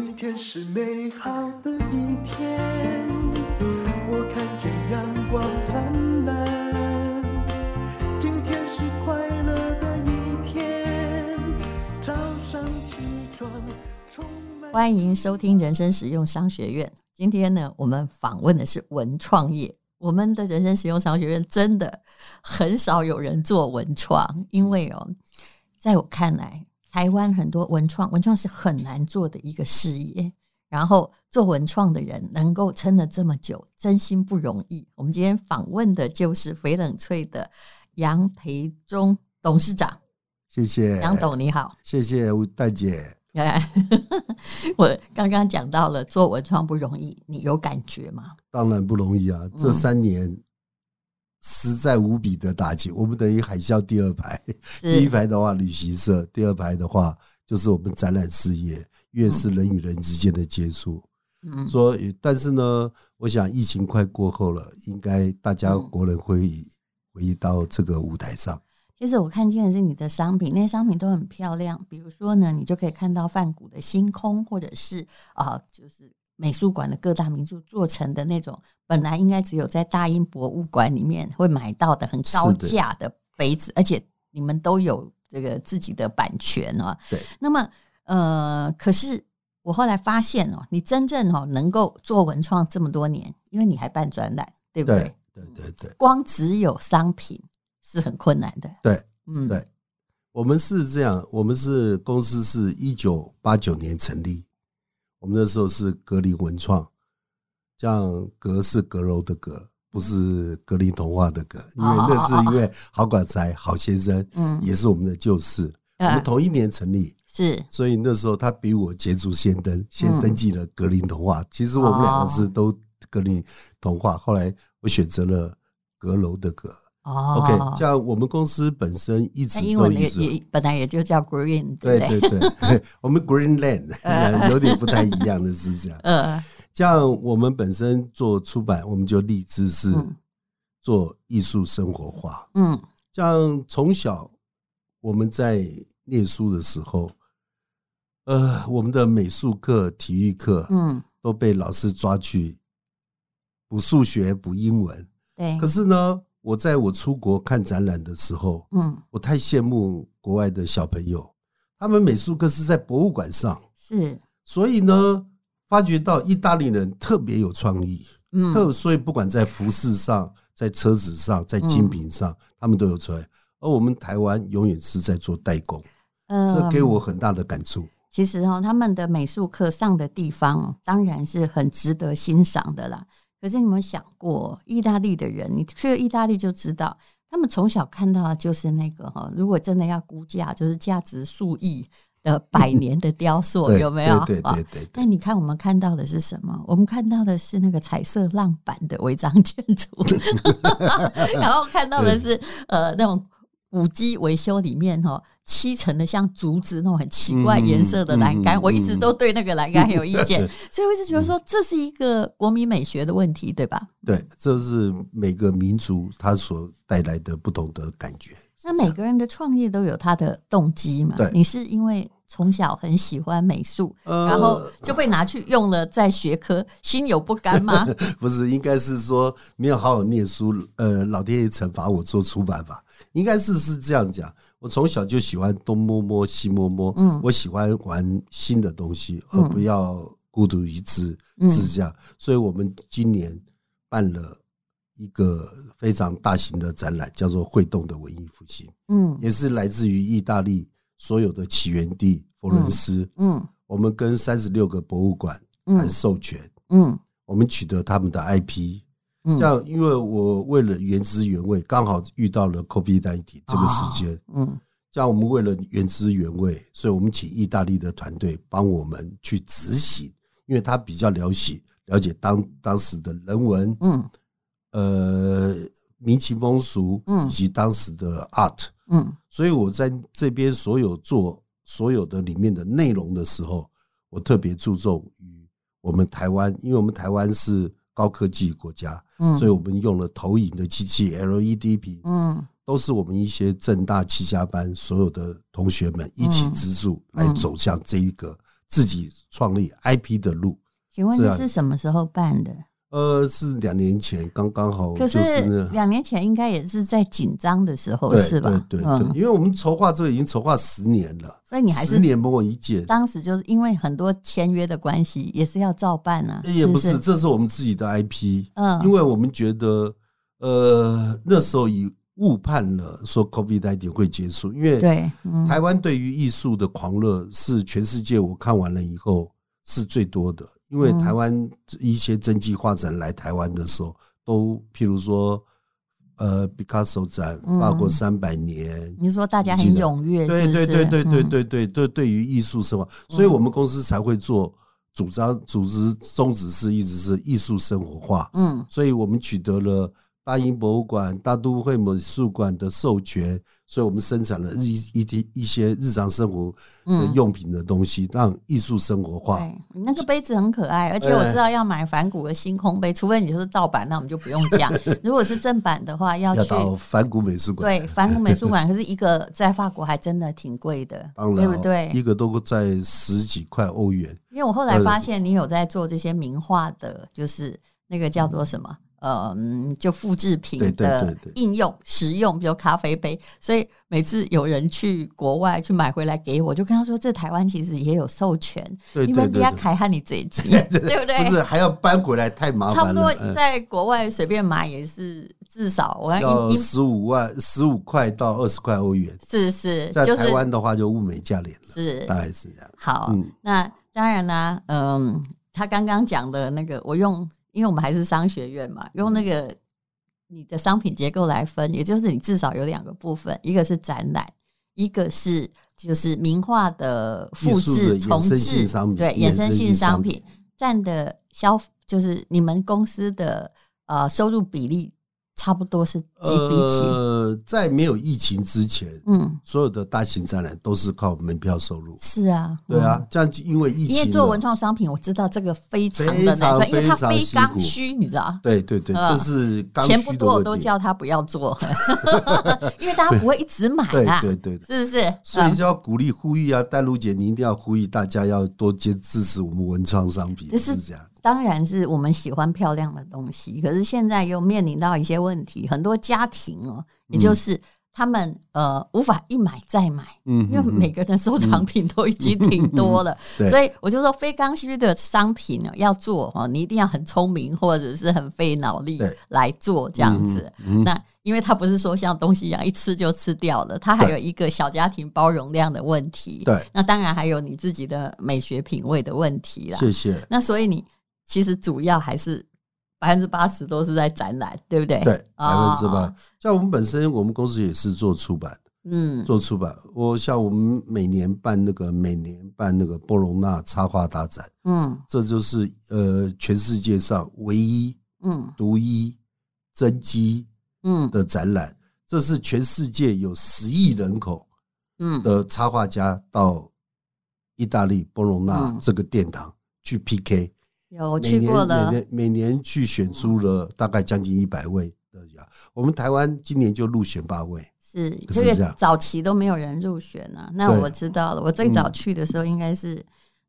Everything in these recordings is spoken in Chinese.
今天是美好的一天，我看见阳光灿烂。今天是快乐的一天，早上起床充满。欢迎收听人生实用商学院。今天呢，我们访问的是文创业。我们的人生实用商学院真的很少有人做文创，因为哦，在我看来。台湾很多文创，文创是很难做的一个事业。然后做文创的人能够撑了这么久，真心不容易。我们今天访问的就是翡冷翠的杨培忠董事长。谢谢杨董，你好。谢谢吴大姐。我刚刚讲到了做文创不容易，你有感觉吗？当然不容易啊！这三年。嗯实在无比的打击，我们等于海啸第二排，第一排的话旅行社，第二排的话就是我们展览事业，越是人与人之间的接触。嗯，说，但是呢，我想疫情快过后了，应该大家国人会回到这个舞台上。其实我看见的是你的商品，那些商品都很漂亮。比如说呢，你就可以看到梵谷的星空，或者是啊，就是。美术馆的各大名著做成的那种，本来应该只有在大英博物馆里面会买到的很高价的杯子，而且你们都有这个自己的版权啊。对。那么，呃，可是我后来发现哦，你真正哦能够做文创这么多年，因为你还办专栏，对不对？对对对。光只有商品是很困难的。对，嗯，对。我们是这样，我们是公司是一九八九年成立。我们那时候是格林文创，这样格是阁楼的格，不是格林童话的格，因为那是因为郝管才郝先生，嗯，也是我们的旧事，我们同一年成立，是，所以那时候他比我捷足先登，先登记了格林童话。其实我们两个是都格林童话，后来我选择了阁楼的阁。哦，OK，像我们公司本身一直都一直也本来也就叫 Green，对对对，对，我们 Greenland 有点不太一样的是这样。嗯，像我们本身做出版，我们就立志是做艺术生活化。嗯，像从小我们在念书的时候，呃，我们的美术课、体育课，嗯，都被老师抓去补数学、补英文。对，可是呢。我在我出国看展览的时候，嗯，我太羡慕国外的小朋友，他们美术课是在博物馆上，是，所以呢，发觉到意大利人特别有创意，嗯，特所以不管在服饰上、在车子上、在精品上，他们都有出来，而我们台湾永远是在做代工，嗯，这给我很大的感触。其实哦，他们的美术课上的地方，当然是很值得欣赏的啦。可是你有没有想过，意大利的人，你去了意大利就知道，他们从小看到的就是那个哈，如果真的要估价，就是价值数亿的 百年的雕塑，有没有？对对对对。但你看，我们看到的是什么？我们看到的是那个彩色浪板的违章建筑，然后看到的是呃那种。古迹维修里面哈，漆成的像竹子那种很奇怪颜色的栏杆，我一直都对那个栏杆很有意见，所以我一直觉得说这是一个国民美学的问题，对吧？对，这是每个民族它所带来的不同的感觉。那每个人的创业都有他的动机嘛？对，你是因为从小很喜欢美术，然后就被拿去用了在学科，心有不甘吗？不是，应该是说没有好好念书，呃，老天爷惩罚我做出版吧。应该是是这样讲，我从小就喜欢东摸摸西摸摸，嗯，我喜欢玩新的东西，而不要孤独一掷，是这样。所以我们今年办了一个非常大型的展览，叫做“会动的文艺复兴”，嗯，也是来自于意大利所有的起源地佛伦斯，嗯，我们跟三十六个博物馆谈授权，嗯，我们取得他们的 IP。这样，因为我为了原汁原味，刚好遇到了 COVID-19 这个时间，嗯，这样我们为了原汁原味，所以我们请意大利的团队帮我们去执行，因为他比较了解了解当当时的人文，嗯，呃，民情风俗，嗯以及当时的 art，嗯，所以我在这边所有做所有的里面的内容的时候，我特别注重于我们台湾，因为我们台湾是。高科技国家，嗯，所以我们用了投影的机器，LED 屏，嗯，都是我们一些正大七家班所有的同学们一起资助来走向这一个自己创立 IP 的路。请问你是什么时候办的？呃，是两年前，刚刚好。可是两年前应该也是在紧张的时候，是吧？对对对，因为我们筹划这个已经筹划十年了，所以你还是十年不过一届。当时就是因为很多签约的关系，也是要照办啊。也不是，这是我们自己的 IP。嗯，因为我们觉得，呃，那时候已误判了说 COVID-19 会结束，因为对台湾对于艺术的狂热是全世界我看完了以后是最多的。因为台湾一些真迹画展来台湾的时候，都譬如说，呃，Picasso 展，法国三百年，你说大家很踊跃，对对对对对？对对对，对于艺术生活，所以我们公司才会做主张、组织宗旨是一直是艺术生活化。嗯，所以我们取得了大英博物馆、大都会美术馆的授权。所以我们生产了一一一些日常生活的用品的东西，让艺术生活化。对，你那个杯子很可爱，而且我知道要买梵谷的星空杯，除非你就是盗版，那我们就不用讲。如果是正版的话，要去到梵谷美术馆。对，梵谷美术馆，可是一个在法国还真的挺贵的，当然，对不对？一个都在十几块欧元。因为我后来发现你有在做这些名画的，就是那个叫做什么？嗯，就复制品的应用实用，比如咖啡杯，所以每次有人去国外去买回来给我，就跟他说：“这台湾其实也有授权，你们不要开汉你这一集，对不对？不是还要搬回来太麻烦了。差不多在国外随便买也是至少我要十五万十五块到二十块欧元，是是。在台湾的话就物美价廉了，是大概是这样。好，那当然啦，嗯，他刚刚讲的那个，我用。因为我们还是商学院嘛，用那个你的商品结构来分，也就是你至少有两个部分，一个是展览，一个是就是名画的复制重制，对，衍生性商品占的消就是你们公司的呃收入比例。差不多是几比几？呃，在没有疫情之前，嗯，所有的大型展览都是靠门票收入。是啊，对啊，这样因为疫情，因为做文创商品，我知道这个非常的难做，因为它非刚需，你知道？对对对，这是钱不多，我都叫他不要做，因为大家不会一直买啊，对对对，是不是？所以就要鼓励呼吁啊，丹如姐，你一定要呼吁大家要多接支持我们文创商品，是这样。当然是我们喜欢漂亮的东西，可是现在又面临到一些问题，很多家庭哦，也就是他们呃无法一买再买，嗯，因为每个人收藏品都已经挺多了，所以我就说非刚需的商品呢要做哦，你一定要很聪明或者是很费脑力来做这样子。那因为它不是说像东西一样一吃就吃掉了，它还有一个小家庭包容量的问题。对，那当然还有你自己的美学品味的问题啦。谢谢。那所以你。其实主要还是百分之八十都是在展览，对不对？对，百分之八。像我们本身，我们公司也是做出版的，嗯，做出版。我像我们每年办那个，每年办那个波隆纳插画大展，嗯，这就是呃全世界上唯一，嗯，独一真迹，嗯的展览。这是全世界有十亿人口，嗯的插画家到意大利波隆纳这个殿堂去 PK。有去过了，每年每年去选出了大概将近一百位的呀。我们台湾今年就入选八位，是这个早期都没有人入选啊。那我知道了，我最早去的时候应该是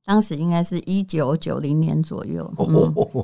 当时应该是一九九零年左右，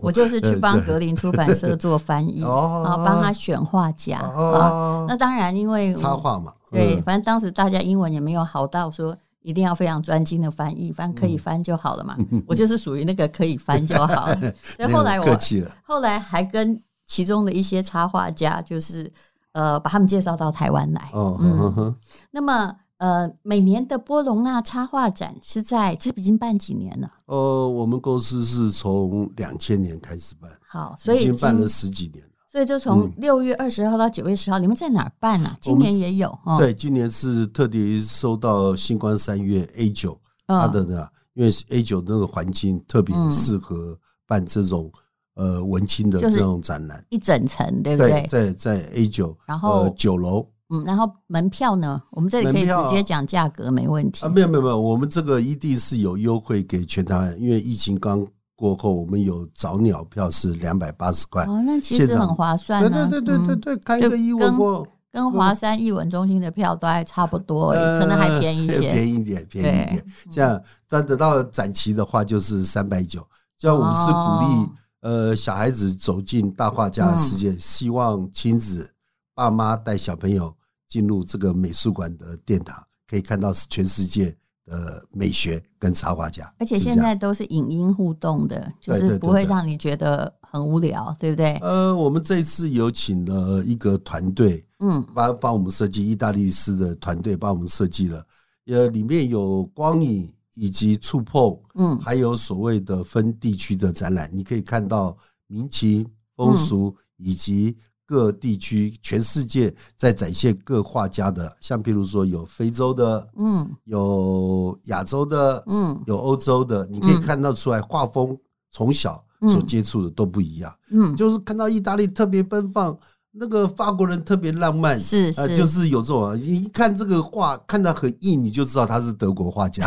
我就是去 帮格林出版社做翻译，然后帮他选画家啊。那当然因为插画嘛，对，反正当时大家英文也没有好到说。一定要非常专精的翻译，翻可以翻就好了嘛。嗯、我就是属于那个可以翻就好了。所以后来我后来还跟其中的一些插画家，就是呃，把他们介绍到台湾来。哦，嗯。呵呵那么呃，每年的波隆纳插画展是在这已经办几年了？呃，我们公司是从两千年开始办，好，所以已经办了十几年。所以就从六月二十号到九月十号，你们在哪儿办呢？今年也有。对，今年是特地收到新光三月 A 九，它的呢，因为 A 九那个环境特别适合办这种呃文青的这种展览，一整层，对不对？在在 A 九，然后九楼，嗯，然后门票呢？我们这里可以直接讲价格，没问题。啊，没有没有没有，我们这个一定是有优惠给全台湾，因为疫情刚。过后，我们有早鸟票是两百八十块，哦，那其实很划算，对对对对对对，开个一窝窝，跟华山艺文中心的票都还差不多，呃、可能还便宜一些，便宜一点，便宜一点。这样，但等到展期的话就是三百九。这样我们是鼓励呃小孩子走进大画家的世界，嗯、希望亲子爸妈带小朋友进入这个美术馆的殿堂，可以看到全世界。呃，美学跟插画家，而且现在都是影音互动的，就是不会让你觉得很无聊，对不对？呃，我们这次有请了一个团队，嗯，帮帮我们设计，意大利式的团队帮我们设计了，呃，里面有光影以及触碰，嗯，还有所谓的分地区的展览，你可以看到民情风俗以及。各地区、全世界在展现各画家的，像譬如说有非洲的，嗯，有亚洲的，嗯，有欧洲的，你可以看到出来画风从小所接触的都不一样，嗯，就是看到意大利特别奔放。那个法国人特别浪漫，是是、呃，就是有这种，你一看这个画，看到很硬，你就知道他是德国画家。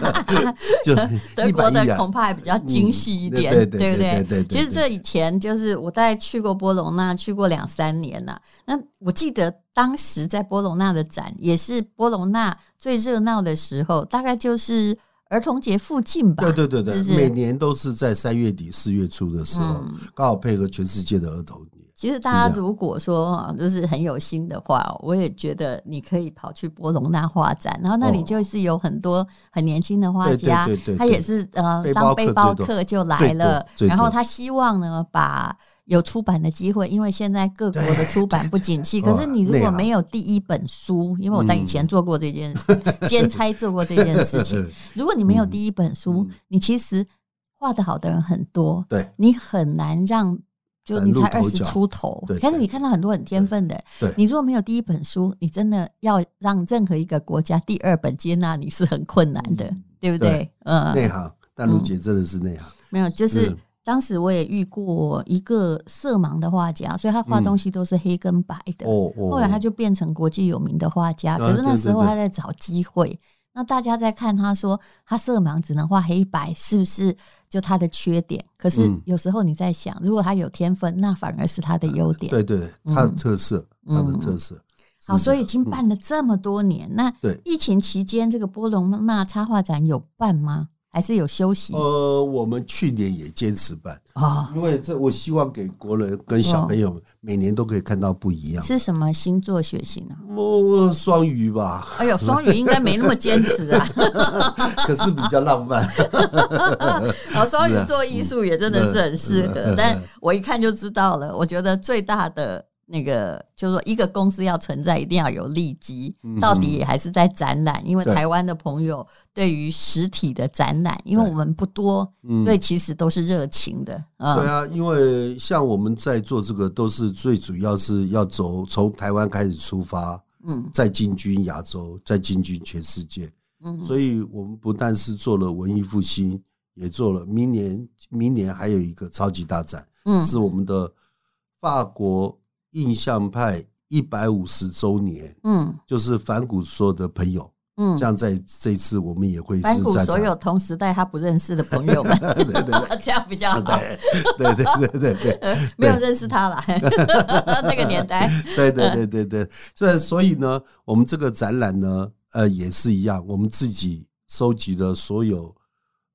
就德国的恐怕还比较精细一点，对不对？其实这以前就是我大概去过波隆那，去过两三年了。那我记得当时在波隆那的展，也是波隆那最热闹的时候，大概就是儿童节附近吧。对对对对，每年都是在三月底四月初的时候，刚好配合全世界的儿童。其实大家如果说就是很有心的话，我也觉得你可以跑去博隆纳画展，然后那里就是有很多很年轻的画家，他也是呃当背包客就来了，然后他希望呢把有出版的机会，因为现在各国的出版不景气，可是你如果没有第一本书，因为我在以前做过这件事兼差做过这件事情，如果你没有第一本书，你其实画得好的人很多，对。你很难让。就你才二十出头，但是你看到很多很天分的。你如果没有第一本书，你真的要让任何一个国家第二本接纳你是很困难的，对不对？嗯，内行，但如姐真的是内行。没有，就是当时我也遇过一个色盲的画家，所以他画东西都是黑跟白的。哦，后来他就变成国际有名的画家，可是那时候他在找机会。那大家在看他说他色盲只能画黑白，是不是就他的缺点？可是有时候你在想，如果他有天分，那反而是他的优点。对对，他的特色，他的特色。好，所以已经办了这么多年，那疫情期间这个波隆纳插画展有办吗？还是有休息？呃，我们去年也坚持办啊，因为这我希望给国人跟小朋友每年都可以看到不一样。是什么星座血型呢？哦，双鱼吧。哎呦，双鱼应该没那么坚持啊，可是比较浪漫。好，双鱼做艺术也真的是很适合，但我一看就知道了。我觉得最大的。那个就是说，一个公司要存在，一定要有利基。到底还是在展览，因为台湾的朋友对于实体的展览，因为我们不多，所以其实都是热情的。对啊，因为像我们在做这个，都是最主要是要走从台湾开始出发，嗯，再进军亚洲，再进军全世界。嗯，所以我们不但是做了文艺复兴，也做了明年，明年还有一个超级大展，嗯，是我们的法国。印象派一百五十周年，嗯，就是梵谷所有的朋友，嗯，这样在这一次我们也会是梵谷所有同时代他不认识的朋友们，对 对对，这样比较好，对。对对对对对，没有认识他了，那个年代，对对对对对，所以所以呢，我们这个展览呢，呃，也是一样，我们自己收集了所有。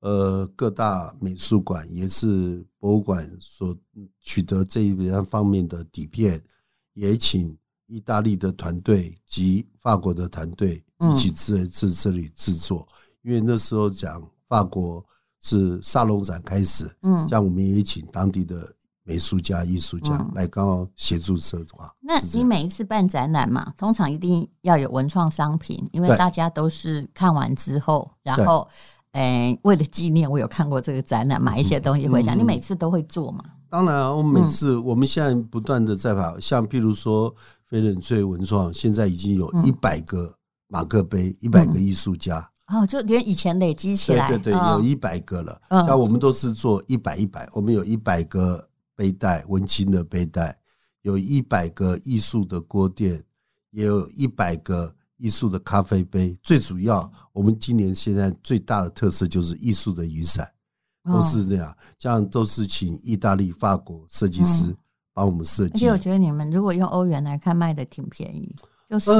呃，各大美术馆也是博物馆所取得这一边方面的底片，也请意大利的团队及法国的团队一起在这这里制作。因为那时候讲法国是沙龙展开始，嗯，这样我们也请当地的美术家、艺术家来刚好协助策划。那你每一次办展览嘛，通常一定要有文创商品，因为大家都是看完之后，然后。哎，为了纪念，我有看过这个展览，买一些东西回家。你每次都会做吗？当然，我每次我们现在不断的在跑，像譬如说飞人翠文创，现在已经有一百个马克杯，一百个艺术家。哦，就连以前累积起来，对对对，有一百个了。像我们都是做一百一百，我们有一百个背带，文青的背带，有一百个艺术的锅垫，也有一百个。艺术的咖啡杯，最主要，我们今年现在最大的特色就是艺术的雨伞，都是这样，这样都是请意大利、法国设计师帮我们设计。而且我觉得你们如果用欧元来看，卖的挺便宜。就十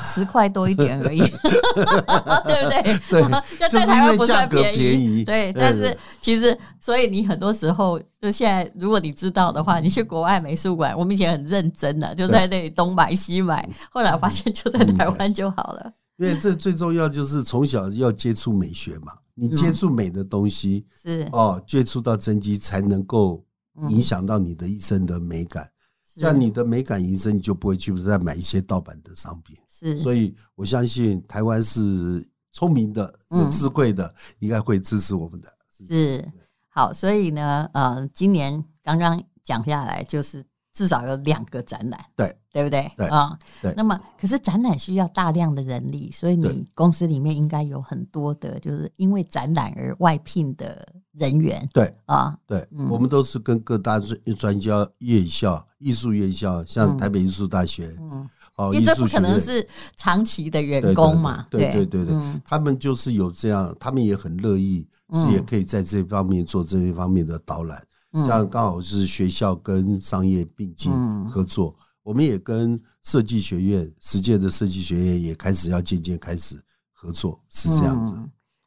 十块多一点而已，对不对？对，在台湾不算便宜。便宜对，但是其实，所以你很多时候，就现在，如果你知道的话，你去国外美术馆，我们以前很认真的，就在那里东买西买。后来发现，就在台湾就好了。因为这最重要就是从小要接触美学嘛，你接触美的东西是。哦，接触到真机，才能够影响到你的一生的美感。像你的美感营生，你就不会去再买一些盗版的商品。是，所以我相信台湾是聪明的、有智慧的，应该会支持我们的。是，好，所以呢，呃，今年刚刚讲下来，就是至少有两个展览，对，对不对？对啊，对。那么，可是展览需要大量的人力，所以你公司里面应该有很多的，就是因为展览而外聘的。人员。对啊，对，我们都是跟各大专专家院校、艺术院校，像台北艺术大学，嗯，哦，因为这不可能是长期的员工嘛，对对对对，他们就是有这样，他们也很乐意，也可以在这方面做这一方面的导览，这样刚好是学校跟商业并进合作，我们也跟设计学院、实践的设计学院也开始要渐渐开始合作，是这样子。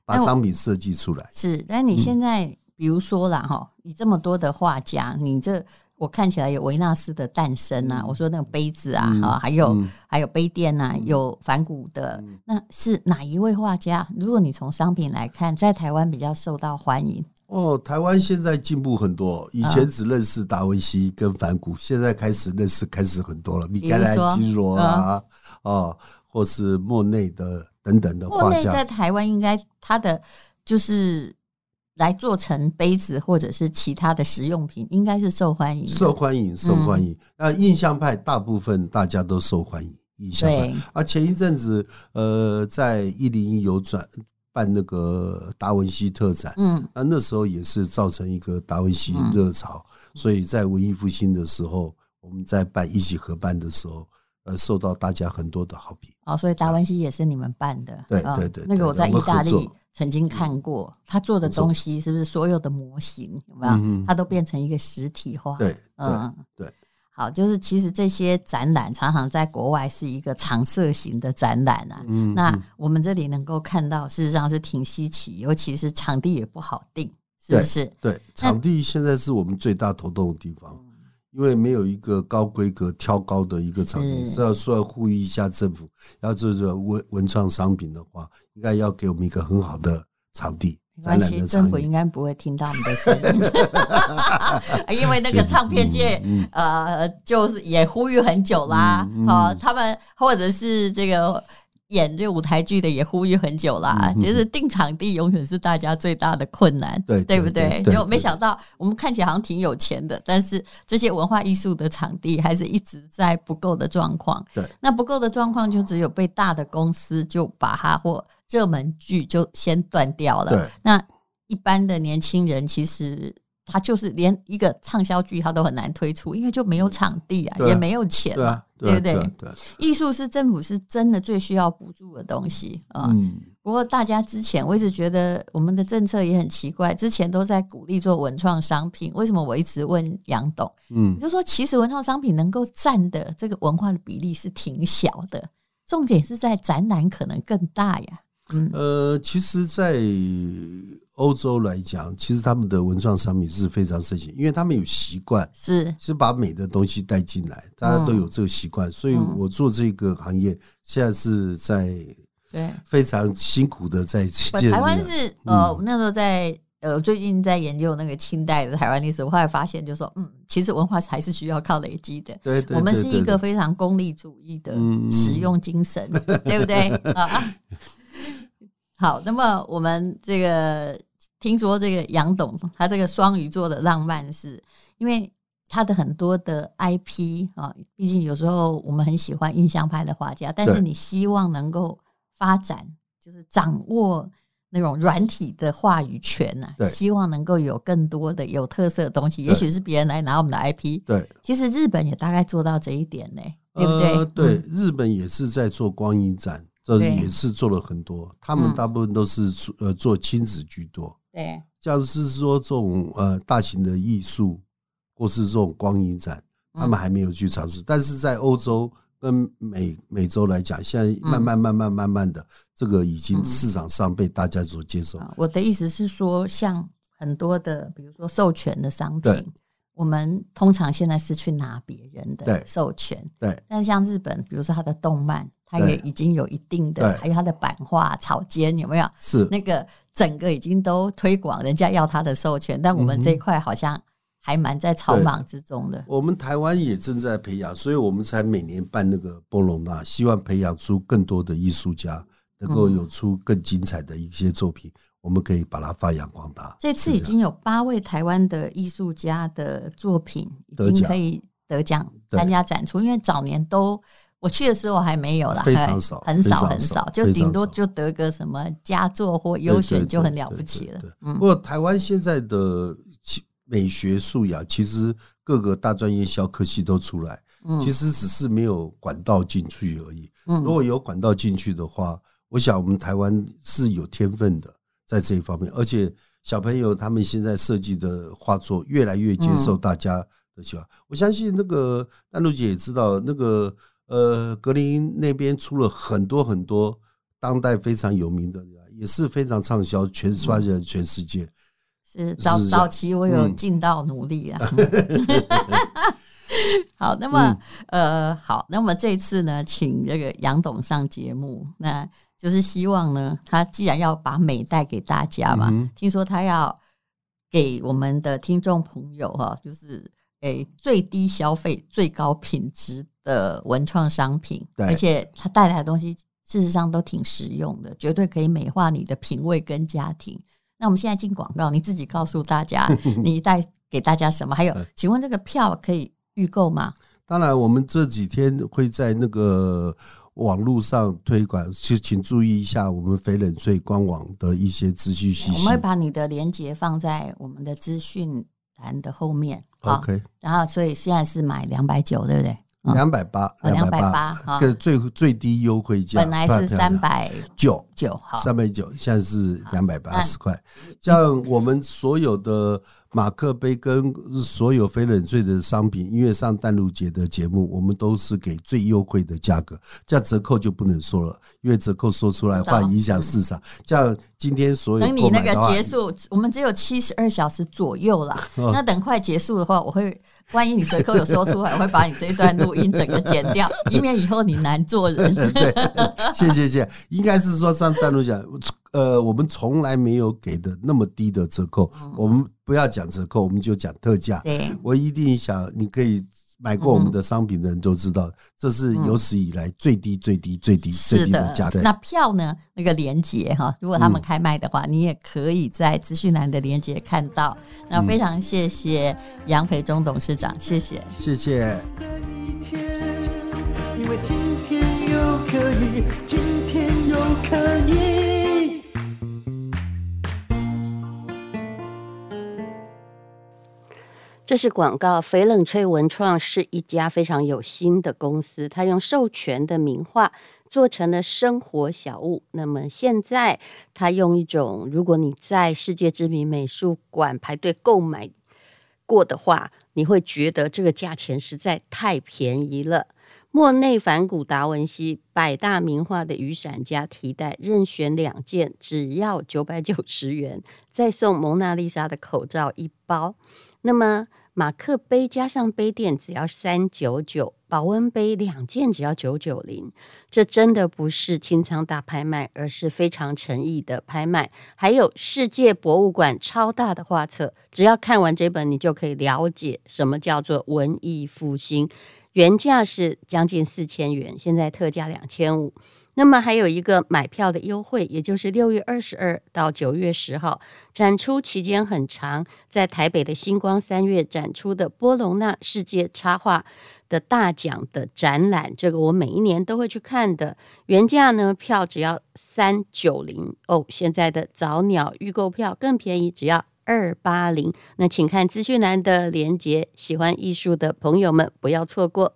把商品设计出来是，但你现在比如说啦哈，你这么多的画家，你这我看起来有维纳斯的诞生啊，我说那个杯子啊，哈，还有还有杯垫呐，有梵谷的，那是哪一位画家？如果你从商品来看，在台湾比较受到欢迎哦。台湾现在进步很多，以前只认识达文西跟梵谷，现在开始认识开始很多了，米开朗基罗啊，哦，或是莫内的。等等的画家，在台湾应该他的就是来做成杯子或者是其他的实用品，应该是受欢迎，受欢迎，受欢迎。那印象派大部分大家都受欢迎，印象派。啊，前一阵子呃，在一零一有转办那个达文西特展，嗯，那那时候也是造成一个达文西热潮，所以在文艺复兴的时候，我们在办一起合办的时候。呃，受到大家很多的好评。哦，所以达文西也是你们办的。对对对，那个我在意大利曾经看过，他做的东西是不是所有的模型有没有？他都变成一个实体化。对，嗯，对。好，就是其实这些展览常常在国外是一个常设型的展览啊。嗯。那我们这里能够看到，事实上是挺稀奇，尤其是场地也不好定，是不是？对，场地现在是我们最大头痛的地方。因为没有一个高规格挑高的一个场地，是要说要呼吁一下政府，要做做文文创商品的话，应该要给我们一个很好的场地。没关系，政府应该不会听到我们的声音，因为那个唱片界呃，就是也呼吁很久啦。好，他们或者是这个。演这舞台剧的也呼吁很久啦，就是定场地永远是大家最大的困难，对对不对？就没想到我们看起来好像挺有钱的，但是这些文化艺术的场地还是一直在不够的状况。对，那不够的状况就只有被大的公司就把它或热门剧就先断掉了。对，那一般的年轻人其实。他就是连一个畅销剧他都很难推出，因为就没有场地啊，也没有钱嘛，对不对？艺术是政府是真的最需要补助的东西啊。不过大家之前我一直觉得我们的政策也很奇怪，之前都在鼓励做文创商品，为什么我一直问杨董？嗯，就说其实文创商品能够占的这个文化的比例是挺小的，重点是在展览可能更大呀。嗯，呃，其实，在欧洲来讲，其实他们的文创商品是非常盛行，因为他们有习惯，是。是把美的东西带进来，大家都有这个习惯，所以我做这个行业现在是在对。非常辛苦的在建。台湾是呃那时候在呃最近在研究那个清代的台湾历史，我后来发现就说嗯，其实文化还是需要靠累积的。对，我们是一个非常功利主义的实用精神，对不对？啊？好，那么我们这个听说这个杨董他这个双鱼座的浪漫是，因为他的很多的 IP 啊，毕竟有时候我们很喜欢印象派的画家，但是你希望能够发展，就是掌握那种软体的话语权呐，对希望能够有更多的有特色的东西，也许是别人来拿我们的 IP。对，其实日本也大概做到这一点呢，对不对？呃、对，嗯、日本也是在做光影展。这也是做了很多，他们大部分都是做呃做亲子居多。对，像是说这种呃大型的艺术，或是这种光影展，他们还没有去尝试。但是在欧洲跟美美洲来讲，现在慢慢慢慢慢慢的，这个已经市场上被大家所接受。我的意思是说，像很多的，比如说授权的商品。我们通常现在是去拿别人的授权，对。对，但像日本，比如说它的动漫，它也已经有一定的，还有它的版画、草间，有没有？是那个整个已经都推广，人家要它的授权，但我们这一块好像还蛮在草莽之中的。我们台湾也正在培养，所以我们才每年办那个波隆那，希望培养出更多的艺术家，能够有出更精彩的一些作品。嗯我们可以把它发扬光大。这次已经有八位台湾的艺术家的作品已经可以得奖参加展出，因为早年都我去的时候还没有啦，非常少，很少很少，就顶多就得个什么佳作或优选就很了不起了。不过台湾现在的美学素养，其实各个大专院校科系都出来，其实只是没有管道进去而已。如果有管道进去的话，我想我们台湾是有天分的。在这一方面，而且小朋友他们现在设计的画作越来越接受大家的喜欢。我相信那个丹露姐也知道，那个呃格林那边出了很多很多当代非常有名的，也是非常畅销，全发现全世界。是早早期我有尽到努力啊。好，那么呃好，那么这次呢，请这个杨董上节目那。就是希望呢，他既然要把美带给大家嘛，嗯、听说他要给我们的听众朋友哈，就是诶最低消费、最高品质的文创商品，对而且它带来的东西事实上都挺实用的，绝对可以美化你的品味跟家庭。那我们现在进广告，你自己告诉大家，你带给大家什么？还有，请问这个票可以预购吗？当然，我们这几天会在那个。网络上推广，就请注意一下我们翡冷翠官网的一些资讯信息。我们会把你的链接放在我们的资讯栏的后面。OK，然后所以现在是买两百九，对不对？两百八，两百八，个最最低优惠价，本来是三百九九，好，三百九，现在是两百八十块。像我们所有的。马克杯跟所有非冷萃的商品，因为上淡如姐的节目，我们都是给最优惠的价格，这样折扣就不能说了，因为折扣说出来会影响市场。像今天所有等你那个结束，我们只有七十二小时左右啦。那等快结束的话，我会万一你折扣有说出来，我会把你这一段录音整个剪掉，以免以后你难做人。对，谢谢谢，应该是说上淡如讲。呃，我们从来没有给的那么低的折扣，我们不要讲折扣，我们就讲特价。对，我一定想你可以买过我们的商品的人都知道，这是有史以来最低最低最低最低的价格。那票呢？那个连接哈，如果他们开卖的话，你也可以在资讯栏的连接看到。那非常谢谢杨培忠董事长，谢谢，谢谢。因为今天又可以，这是广告。翡冷翠文创是一家非常有心的公司，它用授权的名画做成了生活小物。那么现在，它用一种，如果你在世界知名美术馆排队购买过的话，你会觉得这个价钱实在太便宜了。莫内、梵谷、达文西百大名画的雨伞加提袋，任选两件，只要九百九十元，再送蒙娜丽莎的口罩一包。那么马克杯加上杯垫只要三九九，保温杯两件只要九九零，这真的不是清仓大拍卖，而是非常诚意的拍卖。还有世界博物馆超大的画册，只要看完这本，你就可以了解什么叫做文艺复兴。原价是将近四千元，现在特价两千五。那么还有一个买票的优惠，也就是六月二十二到九月十号，展出期间很长，在台北的星光三月展出的波隆那世界插画的大奖的展览，这个我每一年都会去看的。原价呢，票只要三九零哦，现在的早鸟预购票更便宜，只要二八零。那请看资讯栏的连接，喜欢艺术的朋友们不要错过。